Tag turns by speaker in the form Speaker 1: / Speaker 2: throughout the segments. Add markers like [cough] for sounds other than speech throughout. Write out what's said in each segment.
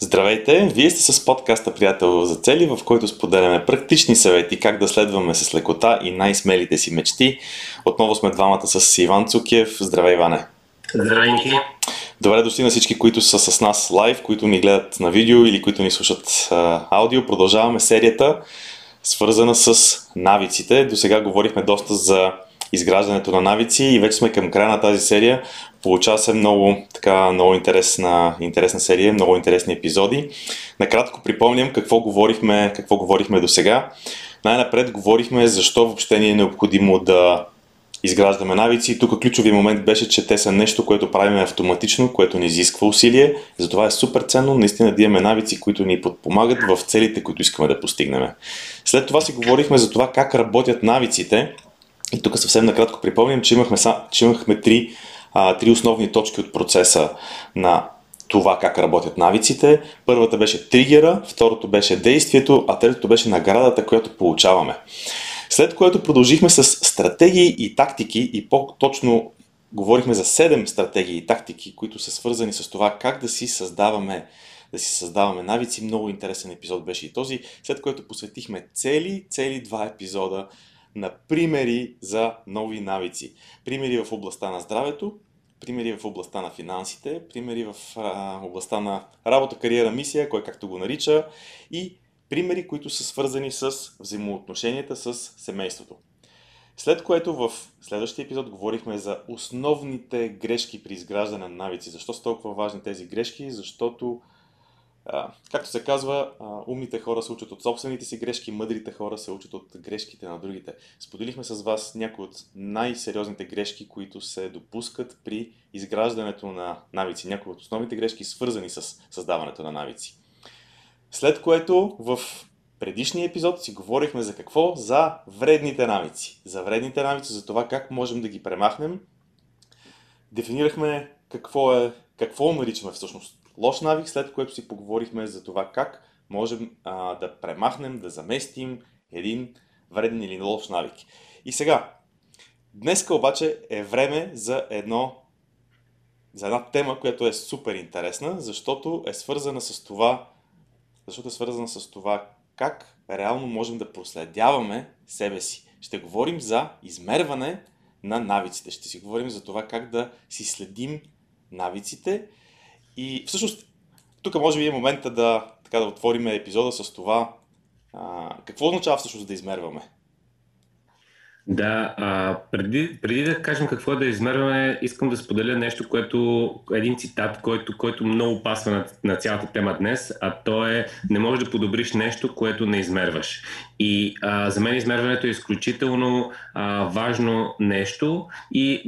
Speaker 1: Здравейте! Вие сте с подкаста Приятел за цели, в който споделяме практични съвети как да следваме с лекота и най-смелите си мечти. Отново сме двамата с Иван Цукев. Здравей, Иване!
Speaker 2: Здравей, Ники!
Speaker 1: Добре дошли на всички, които са с нас лайв, които ни гледат на видео или които ни слушат а, аудио. Продължаваме серията, свързана с навиците. До сега говорихме доста за изграждането на навици и вече сме към края на тази серия. Получава се много, така, много интересна, интересна серия, много интересни епизоди. Накратко припомням какво говорихме, какво говорихме до сега. Най-напред говорихме защо въобще ни е необходимо да изграждаме навици. Тук ключови момент беше, че те са нещо, което правим автоматично, което не изисква усилие. Затова е супер ценно наистина да имаме навици, които ни подпомагат в целите, които искаме да постигнем. След това си говорихме за това как работят навиците. И тук съвсем накратко припомням, че имахме, че имахме три а, три основни точки от процеса на това как работят навиците. Първата беше тригера, второто беше действието, а третото беше наградата, която получаваме. След което продължихме с стратегии и тактики и по-точно говорихме за 7 стратегии и тактики, които са свързани с това как да си създаваме да си създаваме навици. Много интересен епизод беше и този, след което посветихме цели, цели два епизода на примери за нови навици. Примери в областта на здравето, примери в областта на финансите, примери в а, областта на работа, кариера, мисия, кой както го нарича, и примери, които са свързани с взаимоотношенията с семейството. След което в следващия епизод говорихме за основните грешки при изграждане на навици. Защо са толкова важни тези грешки? Защото както се казва, умните хора се учат от собствените си грешки, мъдрите хора се учат от грешките на другите. Споделихме с вас някои от най-сериозните грешки, които се допускат при изграждането на навици. Някои от основните грешки, свързани с създаването на навици. След което в предишния епизод си говорихме за какво? За вредните навици. За вредните навици, за това как можем да ги премахнем. Дефинирахме какво е, какво наричаме всъщност лош навик, след което си поговорихме за това как можем а, да премахнем, да заместим един вреден или лош навик. И сега, днеска обаче е време за едно за една тема, която е супер интересна, защото е свързана с това, защото е свързана с това как реално можем да проследяваме себе си. Ще говорим за измерване на навиците. Ще си говорим за това как да си следим навиците и всъщност, тук може би е момента да, така, да отворим епизода с това а, какво означава всъщност да измерваме.
Speaker 2: Да, а, преди, преди да кажем какво е да измерваме, искам да споделя нещо, което, един цитат, който, който много пасва на, на цялата тема днес, а то е не можеш да подобриш нещо, което не измерваш. И а, за мен измерването е изключително а, важно нещо и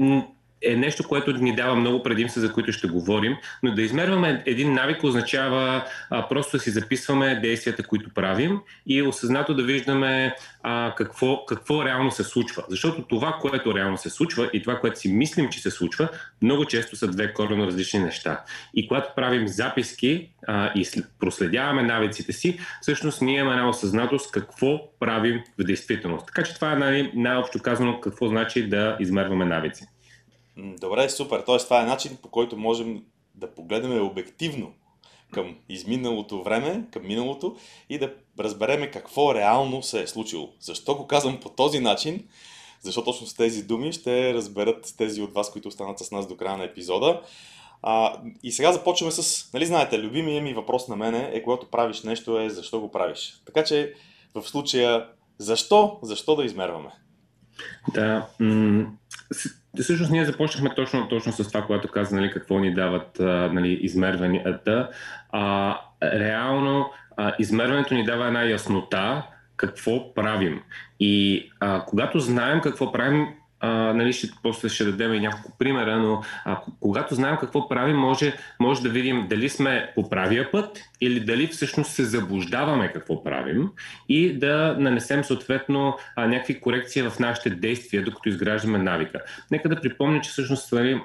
Speaker 2: е нещо, което ни дава много предимства, за които ще говорим, но да измерваме един навик означава а, просто да си записваме действията, които правим и осъзнато да виждаме а, какво, какво реално се случва. Защото това, което реално се случва и това, което си мислим, че се случва, много често са две коренно различни неща. И когато правим записки а, и проследяваме навиците си, всъщност ние имаме една осъзнатост какво правим в действителност. Така че това е най- най-общо казано какво значи да измерваме навици.
Speaker 1: Добре, супер. Тоест, това е начин по който можем да погледнем обективно към изминалото време, към миналото и да разбереме какво реално се е случило. Защо го казвам по този начин? Защо точно с тези думи ще разберат тези от вас, които останат с нас до края на епизода. А, и сега започваме с, нали знаете, любимия ми въпрос на мене е, когато правиш нещо, е защо го правиш. Така че в случая, защо, защо да измерваме?
Speaker 2: Да, м- всъщност ние започнахме точно, точно с това, което каза, нали, какво ни дават нали, измерванията. А, реално а, измерването ни дава една яснота какво правим. И а, когато знаем какво правим, а, нали, ще, после ще дадем и няколко примера, но а, когато знаем какво правим, може, може да видим дали сме по правия път или дали всъщност се заблуждаваме какво правим и да нанесем съответно а, някакви корекции в нашите действия, докато изграждаме навика. Нека да припомня, че всъщност нали,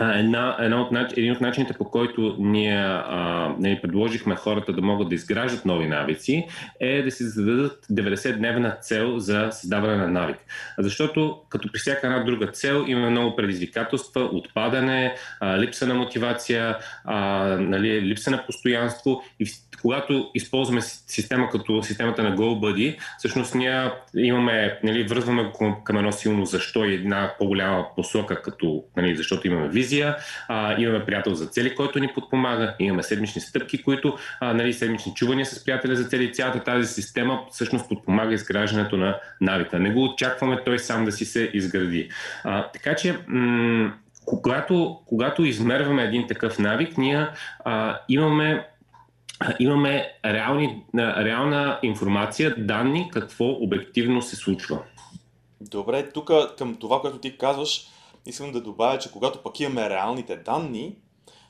Speaker 2: Една, една от, един от начините по който ние а, нали, предложихме хората да могат да изграждат нови навици е да си зададат 90-дневна цел за създаване на навик. Защото като при всяка една друга цел има много предизвикателства, отпадане, а, липса на мотивация, а, нали, липса на постоянство и когато използваме система като системата на GoBuddy, всъщност ние имаме, нали, връзваме към едно силно защо и една по-голяма посока, като, нали, защото имаме визия, а, имаме приятел за цели, който ни подпомага, имаме седмични стъпки, които, а, нали, седмични чувания с приятеля за цели. Цялата тази система всъщност подпомага изграждането на навика. Не го очакваме той сам да си се изгради. А, така че, м- когато, когато измерваме един такъв навик, ние а, имаме имаме реални, реална информация, данни, какво обективно се случва.
Speaker 1: Добре, тук към това, което ти казваш, искам да добавя, че когато пък имаме реалните данни,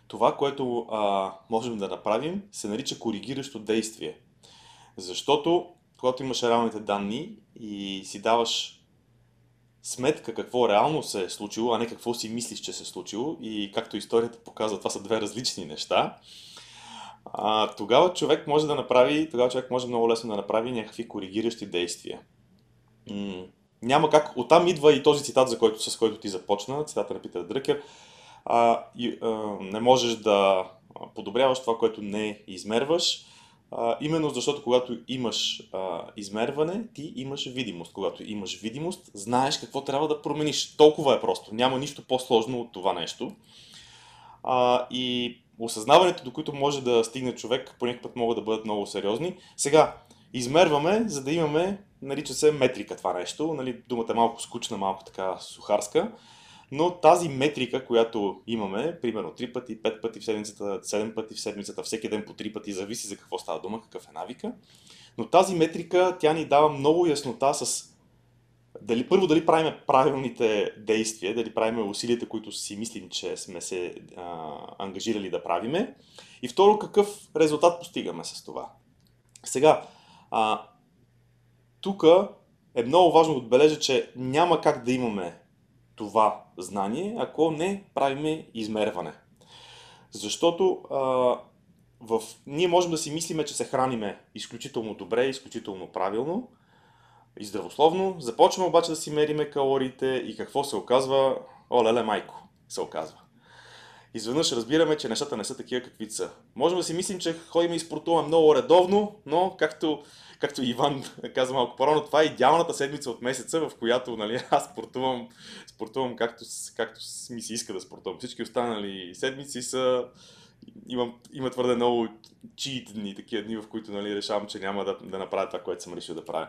Speaker 1: това, което а, можем да направим, се нарича коригиращо действие. Защото, когато имаш реалните данни и си даваш сметка какво реално се е случило, а не какво си мислиш, че се е случило, и както историята показва, това са две различни неща, а, тогава човек може да направи, тогава човек може много лесно да направи някакви коригиращи действия. Няма как. Оттам идва и този цитат, за който, с който ти започна, цитата на Питер Дръкер. А, и, а, не можеш да подобряваш това, което не измерваш. А, именно защото когато имаш а, измерване, ти имаш видимост. Когато имаш видимост, знаеш какво трябва да промениш. Толкова е просто. Няма нищо по-сложно от това нещо. А, и осъзнаването, до които може да стигне човек, по път могат да бъдат много сериозни. Сега, измерваме, за да имаме, нарича се метрика това нещо. Нали, думата е малко скучна, малко така сухарска. Но тази метрика, която имаме, примерно 3 пъти, 5 пъти в седмицата, 7 пъти в седмицата, всеки ден по 3 пъти, зависи за какво става дума, какъв е навика. Но тази метрика, тя ни дава много яснота с дали първо дали правим правилните действия, дали правим усилията, които си мислим, че сме се а, ангажирали да правиме. И второ, какъв резултат постигаме с това. Сега, а, тук е много важно да отбележа, че няма как да имаме това знание, ако не правиме измерване. Защото а, в... ние можем да си мислиме, че се храниме изключително добре, изключително правилно, и здравословно. Започваме обаче да си мериме калориите и какво се оказва? О, леле майко, се оказва. Изведнъж разбираме, че нещата не са такива какви са. Можем да си мислим, че ходим и спортуваме много редовно, но както, както Иван [laughs] каза малко по-рано, това е идеалната седмица от месеца, в която нали, [laughs] аз спортувам, спортувам както, както ми се иска да спортувам. Всички останали седмици са имам, има твърде много чиит дни, такива дни, в които нали, решавам, че няма да, да направя това, което съм решил да правя.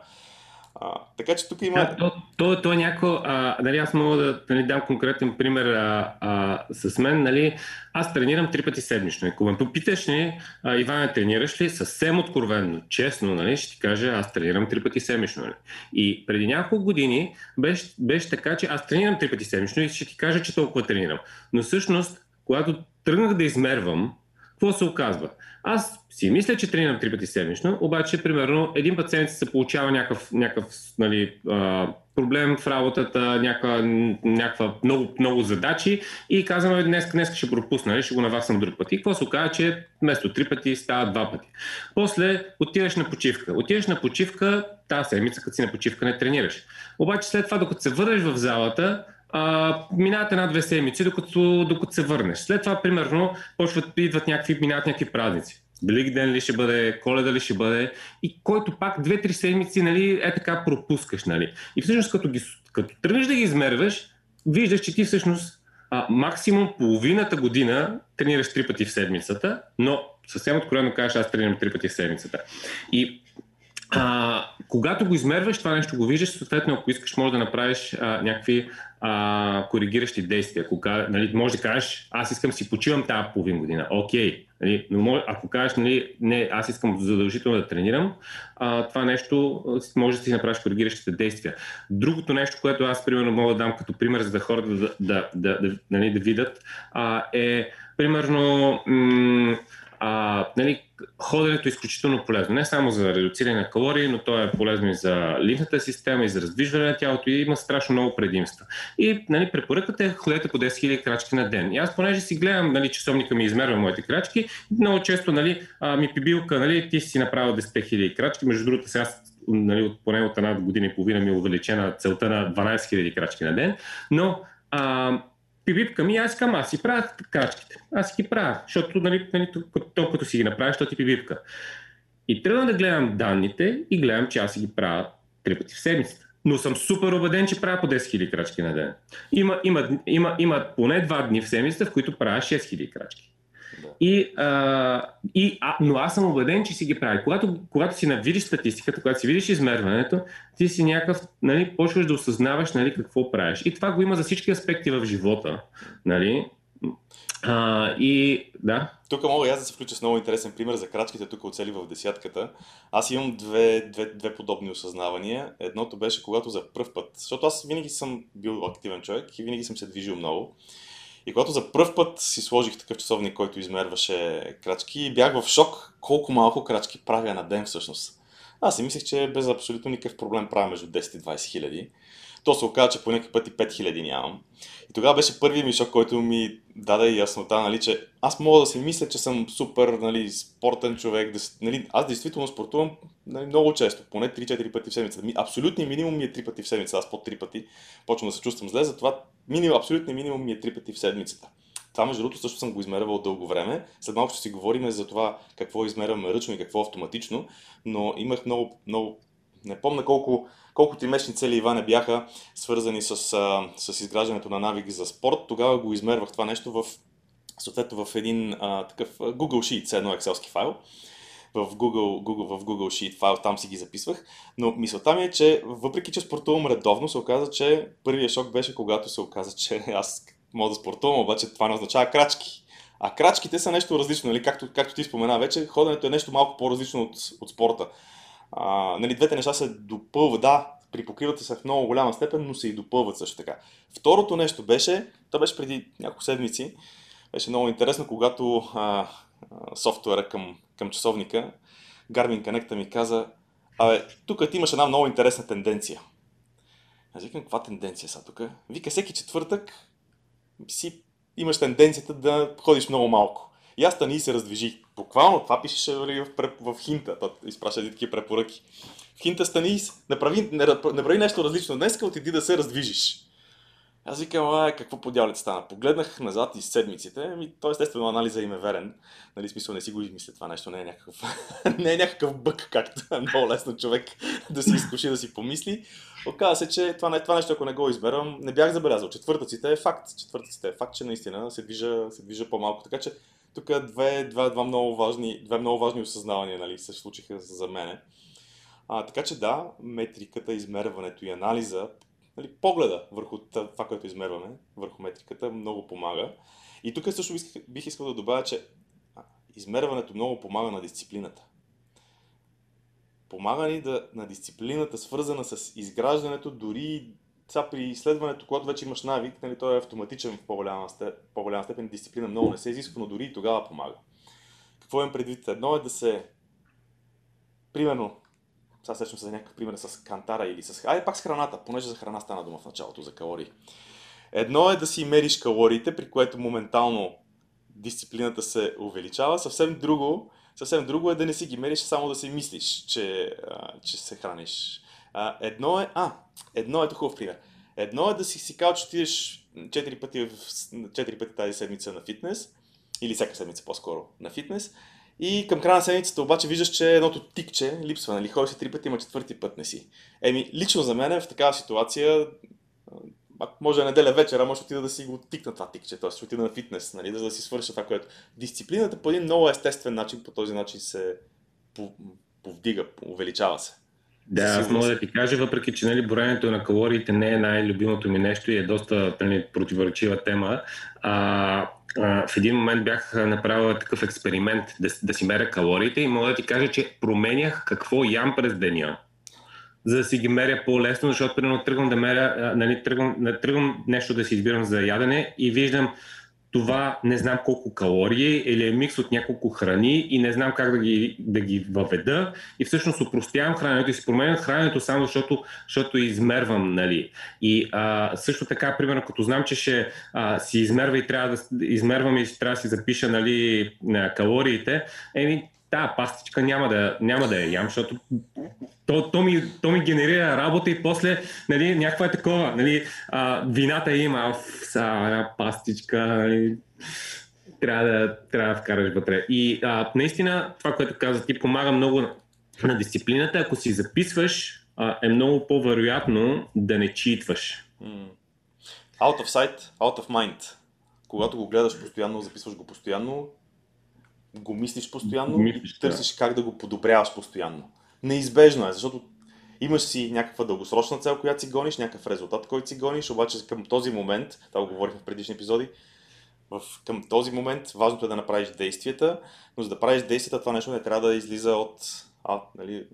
Speaker 1: А, така че тук има.
Speaker 2: Да, то, то, то е някакво. Нали, аз мога да нали, дам конкретен пример а, а, с мен. Нали, аз тренирам три пъти седмично. Ако ме попиташ, нали, а, Иван, тренираш ли? Съвсем откровенно, честно, нали, ще ти кажа, аз тренирам три пъти седмично. Нали. И преди няколко години беше, беше така, че аз тренирам три пъти седмично и ще ти кажа, че толкова тренирам. Но всъщност, когато тръгнах да измервам, какво се оказва? Аз си мисля, че тренирам три пъти седмично, обаче, примерно, един седмица се получава някакъв, някакъв нали, проблем в работата, някаква, някаква много, много задачи и казваме, днес, днес ще пропусна, нали, ще го наваксам друг път. И какво се оказа, че вместо три пъти става два пъти. После отиваш на почивка. Отиваш на почивка, тази седмица, като си на почивка, не тренираш. Обаче след това, докато се върнеш в залата, минават една-две седмици, докато, докато се върнеш. След това, примерно, почват, идват някакви, минават някакви празници. Велик ден ли ще бъде, коледа ли ще бъде, и който пак две-три седмици, нали, е така пропускаш, нали. И всъщност, като, ги, като тръгнеш да ги измерваш, виждаш, че ти всъщност а, максимум половината година тренираш три пъти в седмицата, но съвсем откровено кажеш, аз тренирам три пъти в седмицата. И а, когато го измерваш, това нещо го виждаш, съответно, ако искаш, може да направиш а, някакви а, коригиращи действия. Ако, нали, може да кажеш, аз искам си почивам тази половин година. Окей. Нали, но може, ако кажеш, нали, не, аз искам задължително да тренирам, а, това нещо може да си направиш коригиращите действия. Другото нещо, което аз примерно мога да дам като пример, за да хората да, да, да, да, нали, да видят, а, е примерно м- а, нали, ходенето е изключително полезно. Не само за редуциране на калории, но то е полезно и за лимфната система, и за раздвижване на тялото, и има страшно много предимства. И нали, препоръката е ходете по 10 000 крачки на ден. И аз, понеже си гледам, нали, часовника ми измерва моите крачки, много често нали, а, ми пибилка, нали, ти си направил 10 000 крачки, между другото сега нали, от, поне от една година и половина ми е увеличена целта на 12 000 крачки на ден, но а, пипипка ми, аз към аз си правя крачките. Аз ги правя, защото нали, нали, то, като си ги направиш, то ти пипипка. И трябва да гледам данните и гледам, че аз си ги правя три пъти в седмицата. Но съм супер убеден, че правя по 10 000 крачки на ден. Има, има, има, има поне два дни в седмицата, в които правя 6 000 крачки. И, а, и, а, но аз съм убеден, че си ги прави. Когато, когато си навидиш статистиката, когато си видиш измерването, ти си някакъв, нали, почваш да осъзнаваш нали, какво правиш. И това го има за всички аспекти в живота. Нали? А, и да.
Speaker 1: Тук мога аз да се включа с много интересен пример за крачките тук оцели в десятката. Аз имам две, две, две подобни осъзнавания. Едното беше когато за първ път, защото аз винаги съм бил активен човек и винаги съм се движил много. И когато за първ път си сложих такъв часовник, който измерваше крачки, бях в шок колко малко крачки правя на ден всъщност. Аз си мислех, че без абсолютно никакъв проблем правя между 10 и 20 хиляди. То се оказа, че по някакъв пъти 5 хиляди нямам. И тогава беше първият ми шок, който ми даде яснота, нали, че аз мога да си мисля, че съм супер нали, спортен човек. Да, нали, аз действително спортувам нали, много често, поне 3-4 пъти в седмицата. Абсолютният минимум ми е 3 пъти в седмицата. Аз под 3 пъти почвам да се чувствам зле, затова минимум, абсолютният минимум ми е 3 пъти в седмицата. Това, между другото, също съм го измервал дълго време. След малко ще си говорим за това какво измерваме ръчно и какво автоматично, но имах много, много не помня колко, колко ти месечни цели Иване бяха свързани с, с изграждането на навик за спорт. Тогава го измервах това нещо в, съответно в един а, такъв Google Sheet, едно екселски файл в Google, Google, в Google Sheet файл, там си ги записвах. Но мисълта ми е, че въпреки, че спортувам редовно, се оказа, че първият шок беше, когато се оказа, че аз мога да спортувам, обаче това не означава крачки. А крачките са нещо различно, нали? както, както ти спомена вече, ходенето е нещо малко по-различно от, от спорта. А, нали, двете неща се допълват, да, припокриват се в много голяма степен, но се и допълват също така. Второто нещо беше, то беше преди няколко седмици, беше много интересно, когато а, софтуера към, към часовника, Garmin Connect ми каза, абе, тук ти имаш една много интересна тенденция. Аз викам, каква тенденция са тук? Вика, всеки четвъртък си имаш тенденцията да ходиш много малко. И аз стани и се раздвижи. Буквално това пишеше нали, в, в, хинта. Той изпраща такива препоръки. В хинта стани направи, направи нещо различно. Днес отиди да се раздвижиш. Аз викам, а, какво по дяволите стана? Погледнах назад и седмиците, ми, то естествено анализа им е верен. Нали, смисъл не си го измисля това нещо, не е някакъв, [laughs] не е някакъв бък, както е много лесно човек да си изкуши да си помисли. Оказва се, че това, това нещо, ако не го изберам, не бях забелязал. Четвъртъците е факт. Четвъртъците е факт, че наистина се движа, се движа по-малко. Така че тук две, два, два много важни, две много важни осъзнавания нали, се случиха за мене. А, така че да, метриката, измерването и анализа нали, погледа върху това, което измерваме, върху метриката, много помага. И тук също бих искал да добавя, че измерването много помага на дисциплината. Помага ни да, на дисциплината, свързана с изграждането, дори сега при изследването, когато вече имаш навик, нали, той е автоматичен в по-голяма, степен, по-голяма степен, дисциплина много не се изисква, но дори и тогава помага. Какво имам предвид? Едно е да се, примерно, сега срещам се за някакъв пример с кантара или с... Айде пак с храната, понеже за храна стана дума в началото, за калории. Едно е да си мериш калориите, при което моментално дисциплината се увеличава. Съвсем друго, съвсем друго е да не си ги мериш, само да си мислиш, че, а, че се храниш. А, едно е... А, едно е хубав пример. Едно е да си си казал, че отидеш 4 пъти, в, 4 пъти тази седмица на фитнес, или всяка седмица по-скоро на фитнес, и към края на седмицата обаче виждаш, че едното тикче липсва, нали? Ходиш си три пъти, има четвърти път не си. Еми, лично за мен в такава ситуация, може да неделя вечера, може отида да си го тикна това тикче, т.е. ще отида на фитнес, нали? за да си свърша това, което... Дисциплината по един много естествен начин, по този начин се повдига, увеличава се.
Speaker 2: Да, аз мога да ти кажа, въпреки че нали, броенето на калориите не е най-любимото ми нещо и е доста нали, противоречива тема, а, в един момент бях направил такъв експеримент да, да си меря калориите и мога да ти кажа, че променях какво ям през деня. За да си ги меря по-лесно, защото примерно тръгвам да меря, нали, тръгвам, тръгвам нещо да си избирам за ядене и виждам това не знам колко калории или е микс от няколко храни и не знам как да ги, да ги въведа и всъщност упростявам храненето и си променям храненето само защото, защото измервам. Нали. И а, също така, примерно, като знам, че ще а, си измерва и трябва да измервам и трябва да си запиша нали, калориите, еми тази пастичка няма да, няма да я ям, защото то, то, ми, то ми генерира работа и после нали, някаква е такова. Нали, а, вината има, в една пастичка, нали, трябва да, трябва да вкараш вътре. И а, наистина това, което каза ти, помага много на, на дисциплината. Ако си записваш, а, е много по-вероятно да не читваш.
Speaker 1: Out of sight, out of mind. Когато го гледаш постоянно, записваш го постоянно, го мислиш постоянно мислиш, и търсиш да. как да го подобряваш постоянно. Неизбежно е, защото имаш си някаква дългосрочна цел, която си гониш, някакъв резултат, който си гониш, обаче към този момент, това го говорихме в предишни епизоди, в, към този момент важното е да направиш действията, но за да правиш действията, това нещо не трябва да излиза от а, нали,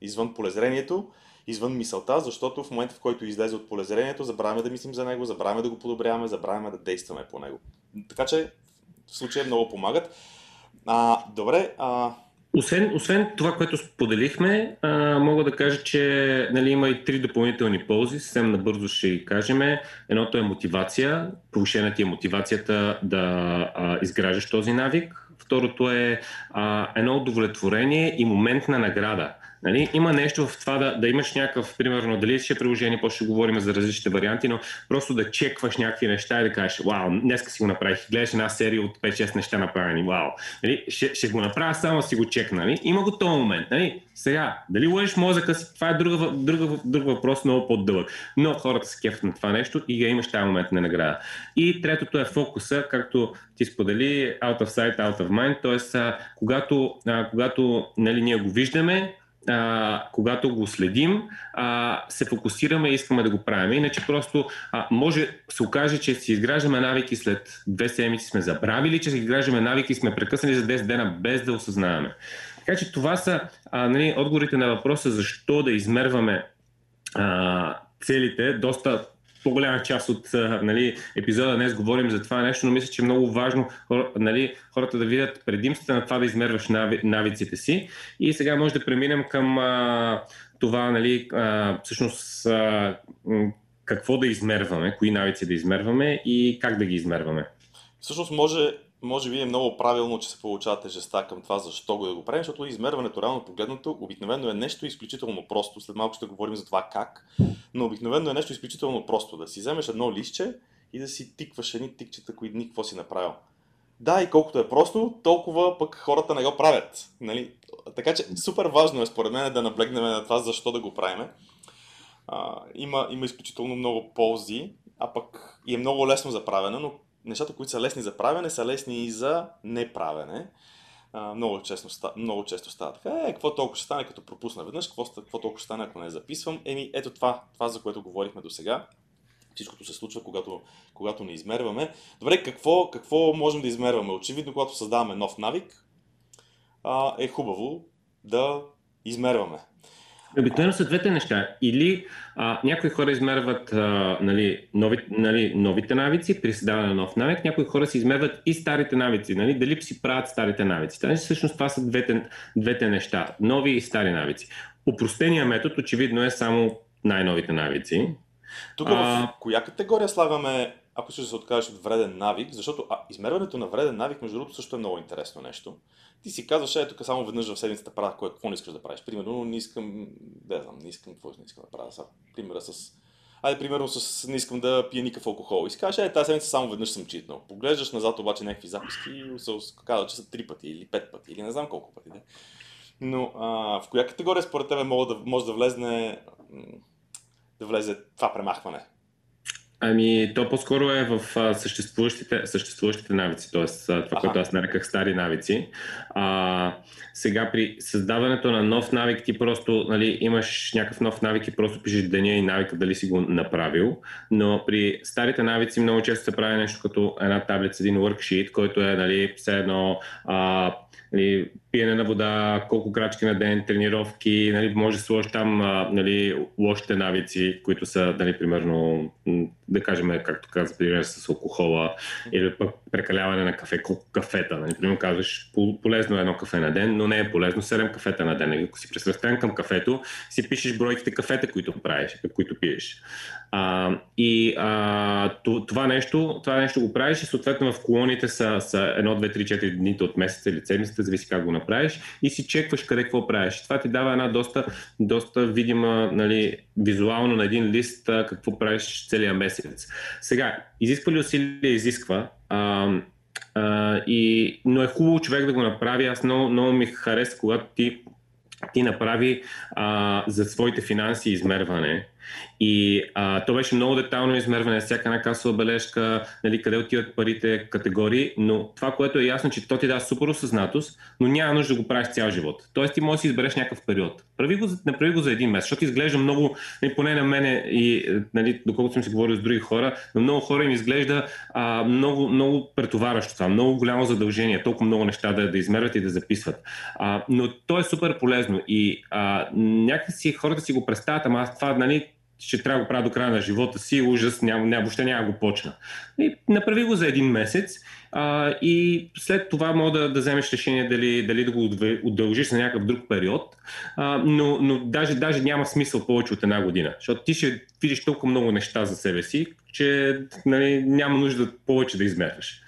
Speaker 1: извън полезрението, извън мисълта, защото в момента, в който излезе от полезрението, забравяме да мислим за него, забравяме да го подобряваме, забравяме да действаме по него. Така че в случая много помагат. А, добре, а,
Speaker 2: освен, освен това, което споделихме, а, мога да кажа, че нали, има и три допълнителни ползи. Съвсем набързо ще ги кажем. Едното е мотивация. Повишена ти е мотивацията да а, изграждаш този навик. Второто е а, едно удовлетворение и момент на награда. Нали? Има нещо в това да, да имаш някакъв, примерно, дали ще е приложение, после ще говорим за различните варианти, но просто да чекваш някакви неща и да кажеш, вау, днеска си го направих, гледаш една серия от 5-6 неща направени, вау. Нали? Ще, ще го направя само си го чекна. Нали? Има го този момент. Нали? Сега, дали лъжеш мозъка си, това е друг, друг, друг въпрос, много по-дълъг. Но хората се кефят на това нещо и ga имаш тази момент на награда. И третото е фокуса, както ти сподели, out of sight, out of mind, т.е. когато, а, когато нали, ние го виждаме, а, когато го следим, а, се фокусираме и искаме да го правим. Иначе просто а, може се окаже, че си изграждаме навики след две седмици сме забравили, че си изграждаме навики и сме прекъснали за 10 дена без да осъзнаваме. Така че това са а, нали, отговорите на въпроса защо да измерваме а, целите. Доста по-голяма част от нали, епизода днес говорим за това нещо, но мисля, че е много важно нали, хората да видят предимствата на това да измерваш нави, навиците си. И сега може да преминем към а, това, нали, а, всъщност, а, какво да измерваме, кои навици да измерваме и как да ги измерваме.
Speaker 1: Всъщност може може би е много правилно, че се получава тежеста към това защо го да го правим, защото измерването, реално погледнато, обикновено е нещо изключително просто. След малко ще говорим за това как, но обикновено е нещо изключително просто. Да си вземеш едно листче и да си тикваш едни тикчета, които ни какво си направил. Да, и колкото е просто, толкова пък хората не го правят. Нали? Така че супер важно е според мен да наблегнем на това защо да го правим. Има, има изключително много ползи, а пък и е много лесно за правене, но нещата, които са лесни за правене, са лесни и за неправене. А, много, често, много често става така. Е, какво толкова ще стане, като пропусна веднъж, какво, какво толкова ще стане, ако не записвам. Еми, ето това, това за което говорихме до сега. Всичкото се случва, когато, когато не измерваме. Добре, какво, какво можем да измерваме? Очевидно, когато създаваме нов навик, а, е хубаво да измерваме.
Speaker 2: Обикновено са двете неща. Или а, някои хора измерват а, нали, нови, нали, новите навици при създаване на нов навик, някои хора си измерват и старите навици. Нали, дали си правят старите навици. Значи, всъщност това са двете, двете неща. Нови и стари навици. Упростения метод очевидно е само най-новите навици.
Speaker 1: Тук а... в коя категория слагаме, ако ще се откажеш от вреден навик, защото а, измерването на вреден навик, между другото, също е много интересно нещо ти си казваш, ето тук само веднъж в седмицата правя кое, какво не искаш да правиш. Примерно, не искам, да знам, не искам, какво не искам да правя сега. Примера с Айде, примерно, с, не искам да пия никакъв алкохол. И си кажеш, е, тази седмица само веднъж съм читнал. Поглеждаш назад обаче някакви записки и се казва, че са три пъти или пет пъти, или не знам колко пъти. Да. Но а, в коя категория според тебе може да, може да влезне да влезе това премахване?
Speaker 2: Ами, то по-скоро е в съществуващите, съществуващите навици, т.е. това, Аха. което аз нареках стари навици. А, сега при създаването на нов навик ти просто нали, имаш някакъв нов навик и просто пишеш деня и навика дали си го направил, но при старите навици много често се прави нещо като една таблица, един worksheet, който е нали, все едно а, нали, пиене на вода, колко крачки на ден, тренировки, нали, може да сложиш там нали, лошите навици, които са, нали, примерно, да кажем, както каза, пример с алкохола или пък прекаляване на кафе, колко кафета. Нали, примерно казваш, полезно е едно кафе на ден, но не е полезно 7 кафета на ден. Ако си пристрастен към кафето, си пишеш бройките кафета, които правиш, които пиеш. А, и а, това, нещо, това нещо го правиш и съответно в колоните са, са 1, 2, 3, 4 дните от месеца или седмицата, зависи как го направиш и си чекваш къде какво правиш. Това ти дава една доста, доста видима, нали, визуално на един лист какво правиш целия месец. Сега, изисква ли усилие? Изисква. А, а, и, но е хубаво човек да го направи. Аз много, много ми хареса, когато ти ти направи а, за своите финанси измерване и а, то беше много детално измерване, всяка една касова бележка, нали, къде отиват парите, категории, но това, което е ясно, че то ти дава супер осъзнатост, но няма нужда да го правиш цял живот. Тоест ти можеш да си избереш някакъв период. Прави го, направи го за един месец, защото изглежда много, нали, поне на мене и нали, доколкото съм си говорил с други хора, но много хора им изглежда а, много, много претоварващо това, много голямо задължение, толкова много неща да, да измерват и да записват. А, но то е супер полезно и а, някакси хората си го представят, ама аз това, нали, ще трябва да го правя до края на живота си, ужас, няма, няма, въобще няма го почна. И направи го за един месец а, и след това мога да, да вземеш решение дали, дали да го удължиш за някакъв друг период, а, но, но даже, даже няма смисъл повече от една година, защото ти ще видиш толкова много неща за себе си, че нали, няма нужда повече да измерваш.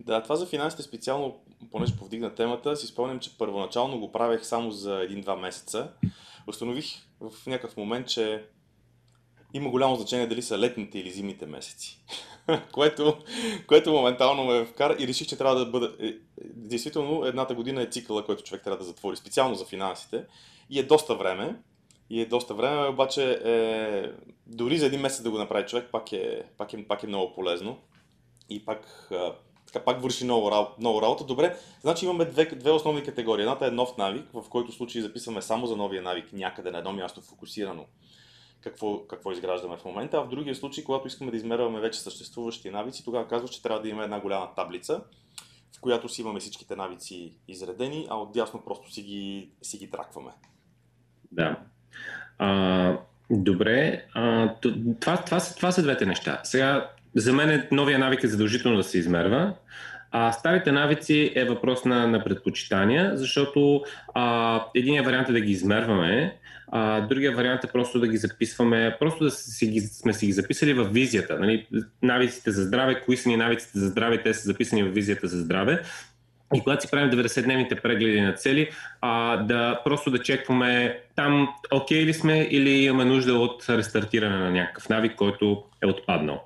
Speaker 1: Да, това за финансите специално, понеже повдигна темата, си спомням, че първоначално го правех само за един-два месеца. Установих в някакъв момент, че има голямо значение дали са летните или зимните месеци. [laughs] което, което моментално ме вкара и реших, че трябва да бъде... Действително, едната година е цикъла, който човек трябва да затвори, специално за финансите. И е доста време. И е доста време, обаче е, дори за един месец да го направи човек, пак е, пак е, пак е много полезно. И пак, така, пак върши много, много работа. Добре, значи имаме две, две основни категории. Едната е нов навик, в който случай записваме само за новия навик някъде на едно място фокусирано какво, какво изграждаме в момента. А в другия случай, когато искаме да измерваме вече съществуващи навици, тогава казва, че трябва да има една голяма таблица, в която си имаме всичките навици изредени, а отдясно просто си ги, си ги тракваме.
Speaker 2: Да. А, добре, а, това, това, това са двете неща. Сега, за мен новия навик е задължително да се измерва. А старите навици е въпрос на, на предпочитания, защото а, единия вариант е да ги измерваме, а, другия вариант е просто да ги записваме, просто да си ги, сме си ги записали в визията. Нали? Навиците за здраве, кои са ни навиците за здраве, те са записани в визията за здраве. И когато си правим 90-дневните прегледи на цели, а, да просто да чекваме там окей okay ли сме или имаме нужда от рестартиране на някакъв навик, който е отпаднал.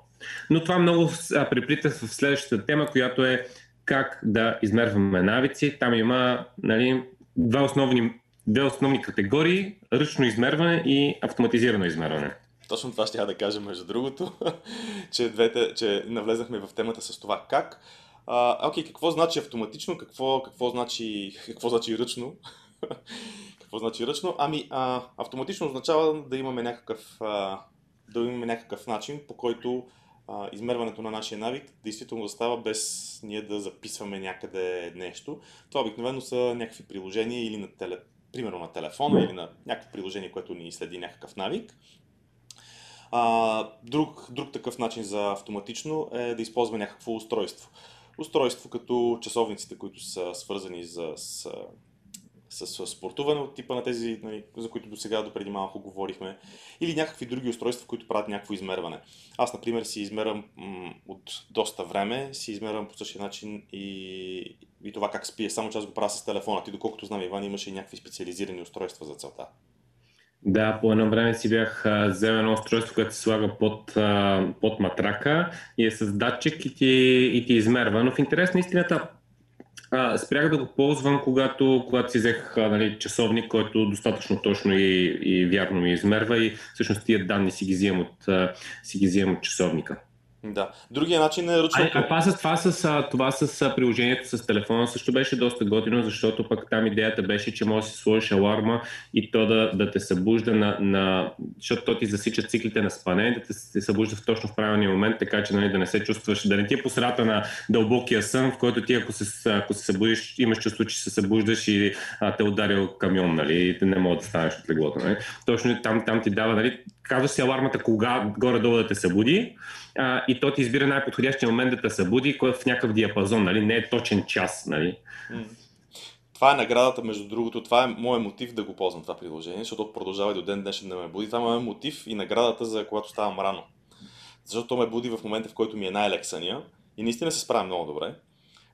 Speaker 2: Но това много приплита в следващата тема, която е как да измерваме навици. Там има нали, два основни две основни категории ръчно измерване и автоматизирано измерване.
Speaker 1: Точно това ще я да кажа, между другото, [laughs] че, двете, че навлезнахме в темата с това как. А, окей, какво значи автоматично, какво, какво, значи, какво значи ръчно? [laughs] какво значи ръчно? Ами, а, автоматично означава да имаме някакъв, а, да имаме някакъв начин, по който а, измерването на нашия навик действително да става без ние да записваме някъде нещо. Това обикновено са някакви приложения или на теле, примерно на телефона или на някакво приложение, което ни следи някакъв навик. А, друг, друг такъв начин за автоматично е да използваме някакво устройство. Устройство като часовниците, които са свързани с, с с спортуване от типа на тези, нали, за които до сега, до преди малко говорихме, или някакви други устройства, които правят някакво измерване. Аз, например, си измервам м- от доста време, си измервам по същия начин и, и това как спие, само че аз го правя с телефона. Ти, доколкото знам, Иван, имаше и някакви специализирани устройства за целта.
Speaker 2: Да, по едно време си бях взел едно устройство, което се слага под, под матрака и е с датчик и ти, и ти измерва. Но в интерес на истината, а, спрях да го ползвам, когато, когато си взех нали, часовник, който достатъчно точно и, и вярно ми измерва и всъщност тия данни си ги взимам от, си ги взимам от часовника.
Speaker 1: Да. Другия начин е ръчното.
Speaker 2: А, а това, с, това, с, това с приложението с телефона също беше доста готино, защото пък там идеята беше, че може да си сложиш аларма и то да, да те събужда на, на... защото то ти засича циклите на спане, да те се събужда в точно в правилния момент, така че нали, да не се чувстваш, да не ти е посрата на дълбокия сън, в който ти ако се, ако се събудиш, имаш чувство, че се събуждаш и а, те ударил камион, нали, и не мога да станеш от леглото. Нали. Точно там, там ти дава, нали, казва си алармата кога горе-долу да те събуди а, и то ти избира най-подходящия момент да те събуди, кой е в някакъв диапазон, нали? не е точен час. Нали?
Speaker 1: Това е наградата, между другото, това е моят мотив да го ползвам това приложение, защото продължава и до ден днешен да ме буди. Това е моят мотив и наградата за когато ставам рано. Защото то ме буди в момента, в който ми е най-лексания и наистина се справя много добре.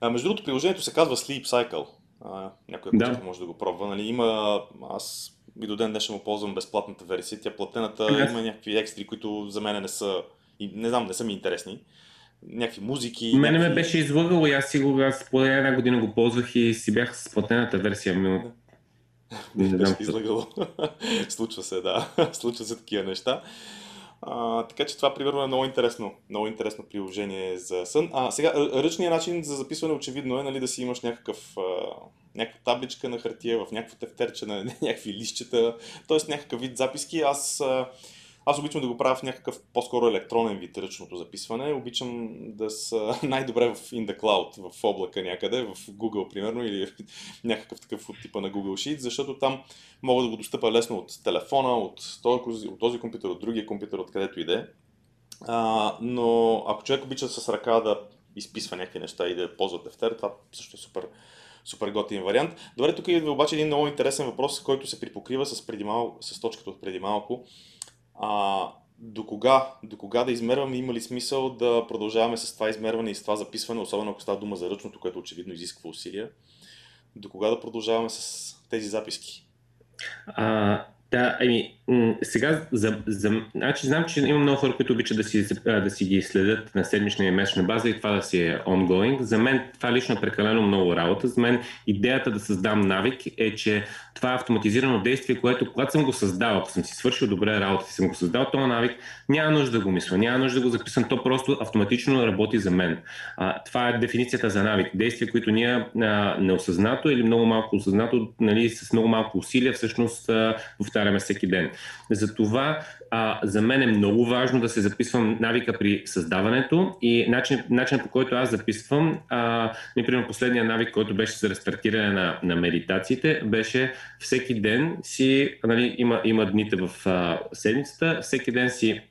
Speaker 1: А, между другото, приложението се казва Sleep Cycle. А, някой да. може да го пробва. Нали? Има, аз и до ден днешен му ползвам безплатната версия. Тя платената yes. има някакви екстри, които за мен не са, не знам, не са ми интересни. Някакви музики.
Speaker 2: Мене
Speaker 1: някакви...
Speaker 2: ме беше излъгало и аз си го, аз по една година го ползвах и си бях с платената версия. Но... [laughs]
Speaker 1: Не беше излагало. [laughs] Случва се, да. [laughs] Случва се такива неща. А, така че това примерно е много интересно, много интересно приложение за сън. А сега, ръчният начин за записване очевидно е нали, да си имаш някакъв, а, някаква табличка на хартия, в някакво тефтерче на [laughs] някакви лищчета, т.е. някакъв вид записки. Аз аз обичам да го правя в някакъв по-скоро електронен вид ръчното записване. Обичам да са [laughs] най-добре в in the cloud, в облака някъде, в Google примерно или [laughs] някакъв такъв от типа на Google Sheet, защото там мога да го достъпа лесно от телефона, от този, от този компютър, от другия компютър, откъдето иде. А, но ако човек обича с ръка да изписва някакви неща и да ползва тефтер, това също е супер, супер готин вариант. Добре, тук идва обаче един много интересен въпрос, който се припокрива с, преди мал... с точката от преди малко а, до, кога, до кога да измерваме, има ли смисъл да продължаваме с това измерване и с това записване, особено ако става дума за ръчното, което очевидно изисква усилия, до кога да продължаваме с тези записки?
Speaker 2: А, да, ами, сега, за, за, значи, знам, че има много хора, които обичат да си, да си ги следят на седмична и месечна база и това да си е ongoing. За мен това лично е прекалено много работа. За мен идеята да създам навик е, че това е автоматизирано действие, което когато съм го създал, ако съм си свършил добре работа и съм го създал този навик, няма нужда да го мисля, няма нужда да го записвам, то просто автоматично работи за мен. А, това е дефиницията за навик. Действие, които ние а, неосъзнато или много малко осъзнато, нали, с много малко усилия всъщност а, повтаряме всеки ден. Затова а, за мен е много важно да се записвам навика при създаването и начин, начин по който аз записвам, а, например последния навик, който беше за рестартиране на, на медитациите, беше всеки ден си, нали, има, има дните в а, седмицата, всеки ден си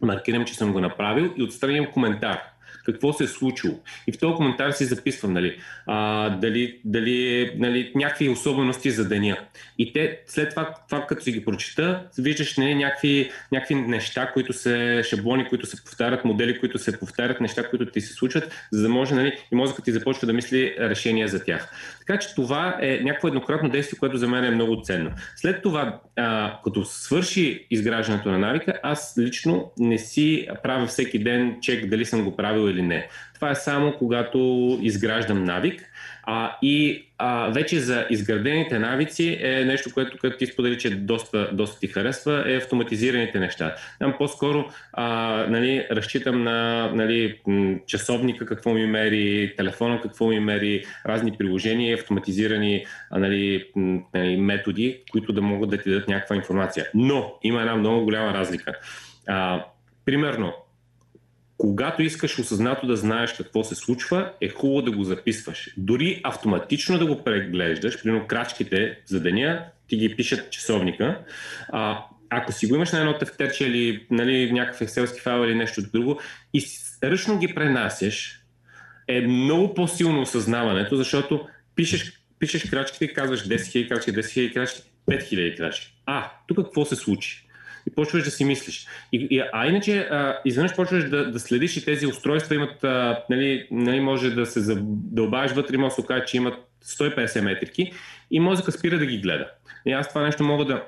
Speaker 2: маркирам, че съм го направил и отстраням коментар какво се е случило. И в този коментар си записвам, нали, а, дали, дали нали, някакви особености за деня. И те, след това, това като си ги прочита, виждаш нали, някакви, някакви неща, които се, шаблони, които се повтарят, модели, които се повтарят, неща, които ти се случват, за да може нали, и мозъкът ти започва да мисли решения за тях. Така че това е някакво еднократно действие, което за мен е много ценно. След това, а, като свърши изграждането на навика, аз лично не си правя всеки ден чек дали съм го правил или не. Това е само когато изграждам навик. А, и а, вече за изградените навици е нещо, което, което ти сподели, че доста, доста ти харесва, е автоматизираните неща. Там по-скоро а, нали, разчитам на нали, часовника какво ми мери, телефона какво ми мери, разни приложения, автоматизирани нали, нали, методи, които да могат да ти дадат някаква информация. Но има една много голяма разлика. А, примерно, когато искаш осъзнато да знаеш какво се случва, е хубаво да го записваш. Дори автоматично да го преглеждаш, примерно крачките за деня, ти ги пишат часовника. А, ако си го имаш на едно тефтерче или нали, някакъв екселски файл или нещо друго и ръчно ги пренасяш, е много по-силно осъзнаването, защото пишеш, пишеш крачките и казваш 10 000 крачки, 10 000 крачки, 5 000 крачки. А, тук какво се случи? И почваш да си мислиш. И, и, а иначе, а, изведнъж почваш да, да следиш и тези устройства имат, а, нали, нали, може да се задълбавиш вътре, може да се окаже, че имат 150 метрики и мозъка спира да ги гледа. И аз това нещо мога да,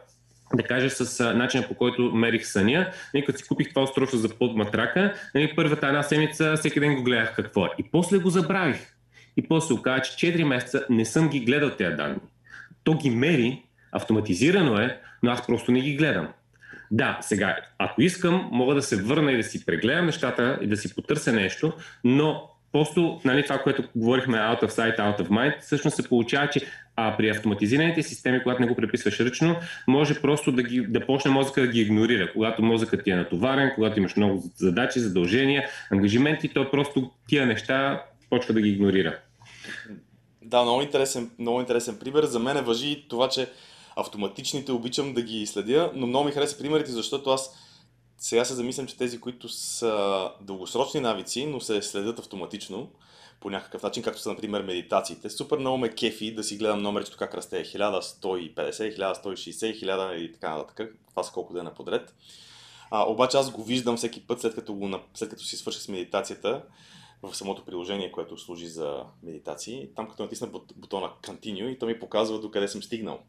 Speaker 2: да кажа с а, начина по който мерих съня. Нали, като си купих това устройство за под матрака, нали, първата една седмица всеки ден го гледах какво е. И после го забравих. И после оказа, че 4 месеца не съм ги гледал тези данни. То ги мери, автоматизирано е, но аз просто не ги гледам. Да, сега, ако искам, мога да се върна и да си прегледам нещата и да си потърся нещо, но Просто нали, това, което говорихме out of sight, out of mind, всъщност се получава, че а при автоматизираните системи, когато не го преписваш ръчно, може просто да, ги, да почне мозъка да ги игнорира. Когато мозъкът ти е натоварен, когато имаш много задачи, задължения, ангажименти, то просто тия неща почва да ги игнорира.
Speaker 1: Да, много интересен, много интересен пример. За мен е въжи това, че автоматичните обичам да ги следя, но много ми хареса примерите, защото аз сега се замислям, че тези, които са дългосрочни навици, но се следят автоматично по някакъв начин, както са, например, медитациите. Супер много ме кефи да си гледам номерчето как расте 1150, 1160, 1000 и така нататък. Това са колко дена подред. А, обаче аз го виждам всеки път, след като, го, след като си свърши с медитацията, в самото приложение, което служи за медитации. Там като натисна бутона Continue и то ми показва докъде съм стигнал.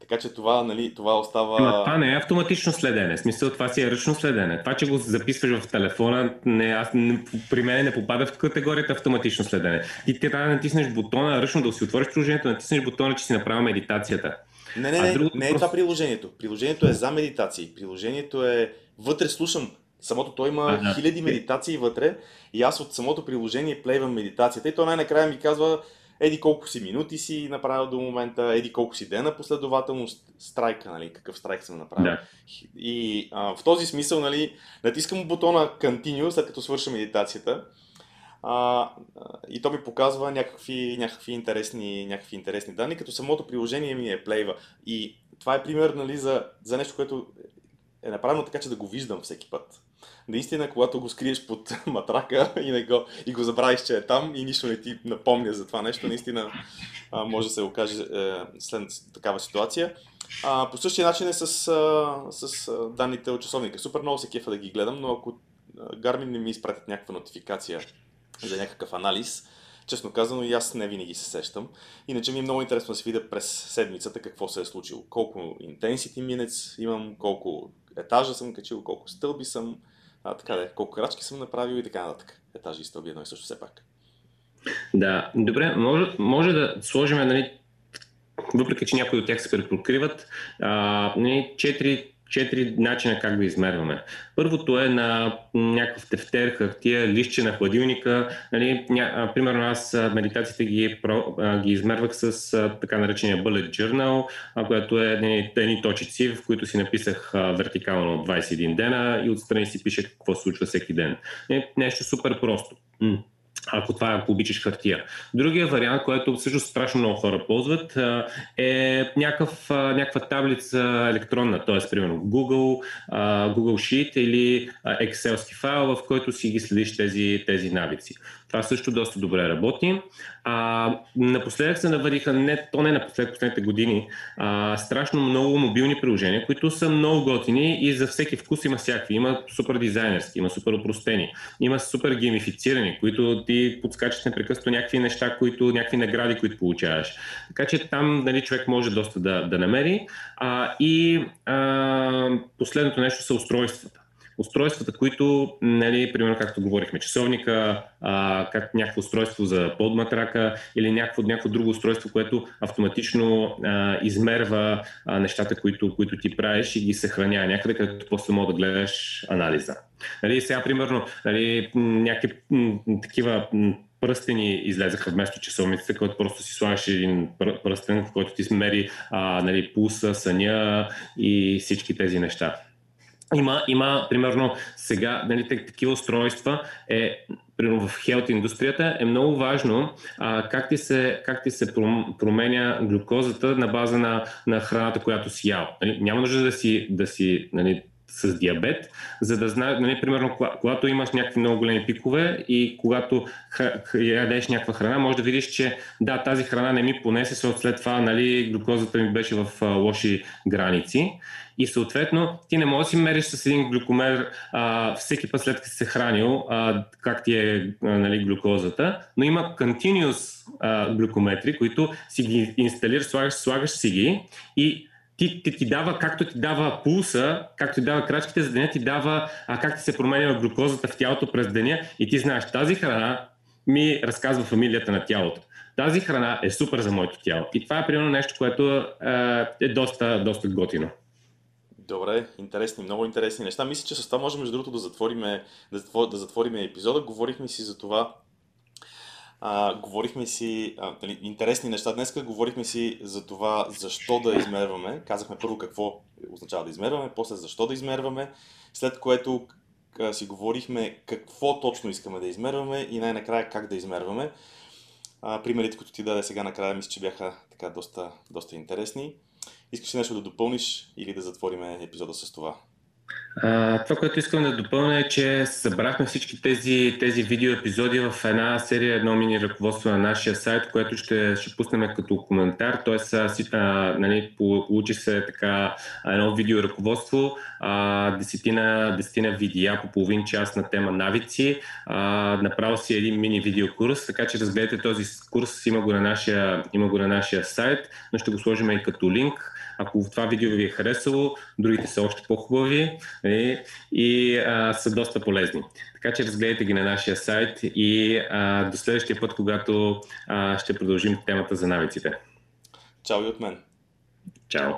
Speaker 1: Така че това, нали, това остава...
Speaker 2: Ама това не е автоматично следене. В смисъл, това си е ръчно следене. Това, че го записваш в телефона, не, аз, не, при мен не попада в категорията автоматично следене. Ти трябва да натиснеш бутона, ръчно да си отвориш приложението, натиснеш бутона, че си направил медитацията.
Speaker 1: Не, не, не, друго... не е това приложението. Приложението е за медитации. Приложението е вътре слушам. Самото той има а, да. хиляди медитации вътре и аз от самото приложение плейвам медитацията и то най-накрая ми казва еди колко си минути си направил до момента, еди колко си дена последователно страйка, нали, какъв страйк съм направил. Да. И а, в този смисъл, нали, натискам бутона Continue, след като свърша медитацията, а, и то ми показва някакви, някакви, интересни, някакви интересни данни, като самото приложение ми е плейва. И това е пример нали, за, за нещо, което е направено така, че да го виждам всеки път наистина, когато го скриеш под [laughs] матрака и, не го, и го забравиш, че е там и нищо не ти напомня за това нещо, наистина а, може да се окаже е, след такава ситуация. А, по същия начин е с, а, с а, данните от часовника. Супер много се кефа да ги гледам, но ако Garmin не ми изпратят някаква нотификация за някакъв анализ, честно казано и аз не винаги се сещам. Иначе ми е много интересно да се видя през седмицата какво се е случило. Колко intensity minutes имам, колко етажа съм качил, колко стълби съм, а, така да, колко крачки съм направил и така нататък. Етажи и стълби едно и също все пак.
Speaker 2: Да, добре, може, може да сложим, нали, въпреки че някои от тях се препокриват, а, нали, четири четири начина как го измерваме. Първото е на някакъв тефтер, хартия, лище на хладилника. Нали, ня, примерно аз медитациите ги, про, ги измервах с така наречения bullet journal, което е едни, точици, в които си написах вертикално 21 дена и отстрани си пише какво случва всеки ден. Е, нещо супер просто ако това ако обичаш хартия. Другия вариант, който също страшно много хора ползват, е някакъв, някаква таблица електронна, т.е. примерно Google, Google Sheet или Excel файл, в който си ги следиш тези, тези навици. Това също доста добре работи. А, напоследък се навариха, не, то не напоследък, последните години, а, страшно много мобилни приложения, които са много готини и за всеки вкус има всякакви. Има супер дизайнерски, има супер опростени, има супер геймифицирани, които ти подскачат непрекъснато някакви неща, които, някакви награди, които получаваш. Така че там нали, човек може доста да, да намери. А, и а, последното нещо са устройствата устройствата, които, нали, примерно както говорихме, часовника, а, как някакво устройство за подматрака или някакво, някакво друго устройство, което автоматично а, измерва а, нещата, които, които ти правиш и ги съхранява някъде, където после мога да гледаш анализа. Нали, сега, примерно, нали, някакви такива пръстени излезаха вместо часовниците, който просто си слагаш един пръстен, в който ти смери а, нали, пулса, съня и всички тези неща. Има, има примерно сега нали, такива устройства е примерно в хелт индустрията е много важно а, как, ти се, как ти се променя глюкозата на база на, на храната, която си ял. Нали, няма нужда да си, да си нали, с диабет, за да знаеш, нали, примерно, когато имаш някакви много големи пикове и когато ядеш някаква храна, може да видиш, че да, тази храна не ми понесе, след това нали, глюкозата ми беше в а, лоши граници. И съответно, ти не можеш да си мериш с един глюкомер а, всеки път след като си се хранил, а, как ти е нали, глюкозата, но има continuous а, глюкометри, които си ги инсталираш, слагаш, слагаш си ги и ти, ти, ти дава, както ти дава пулса, както ти дава крачките за деня, ти дава а, как ти се променя глюкозата в тялото през деня и ти знаеш, тази храна ми разказва фамилията на тялото. Тази храна е супер за моето тяло. И това е примерно нещо, което е, е доста, доста готино.
Speaker 1: Добре, интересни, много интересни неща. Мисля, че с това можем, между другото, да затворим, да, да затворим епизода. Говорихме си за това, а, говорихме си а, нали, интересни неща. Днес говорихме си за това защо да измерваме. Казахме първо какво означава да измерваме, после защо да измерваме, след което а, си говорихме какво точно искаме да измерваме и най-накрая как да измерваме. А, примерите, които ти даде сега накрая, мисля, че бяха така доста, доста интересни. Искаш ли нещо да допълниш или да затворим епизода с това?
Speaker 2: А, това, което искам да допълня е, че събрахме всички тези, тези видео епизоди в една серия, едно мини ръководство на нашия сайт, което ще, ще пуснем като коментар. А, нали, получи се така едно видео ръководство, а, десетина, десетина видеа по половин час на тема навици. А, направо си един мини видео курс, така че разгледайте този курс, има го на нашия, има го на нашия сайт, но ще го сложим и като линк. Ако това видео ви е харесало, другите са още по-хубави и, нали, и а, са доста полезни. Така че разгледайте ги на нашия сайт и а, до следващия път, когато а, ще продължим темата за навиците.
Speaker 1: Чао и от мен.
Speaker 2: Чао.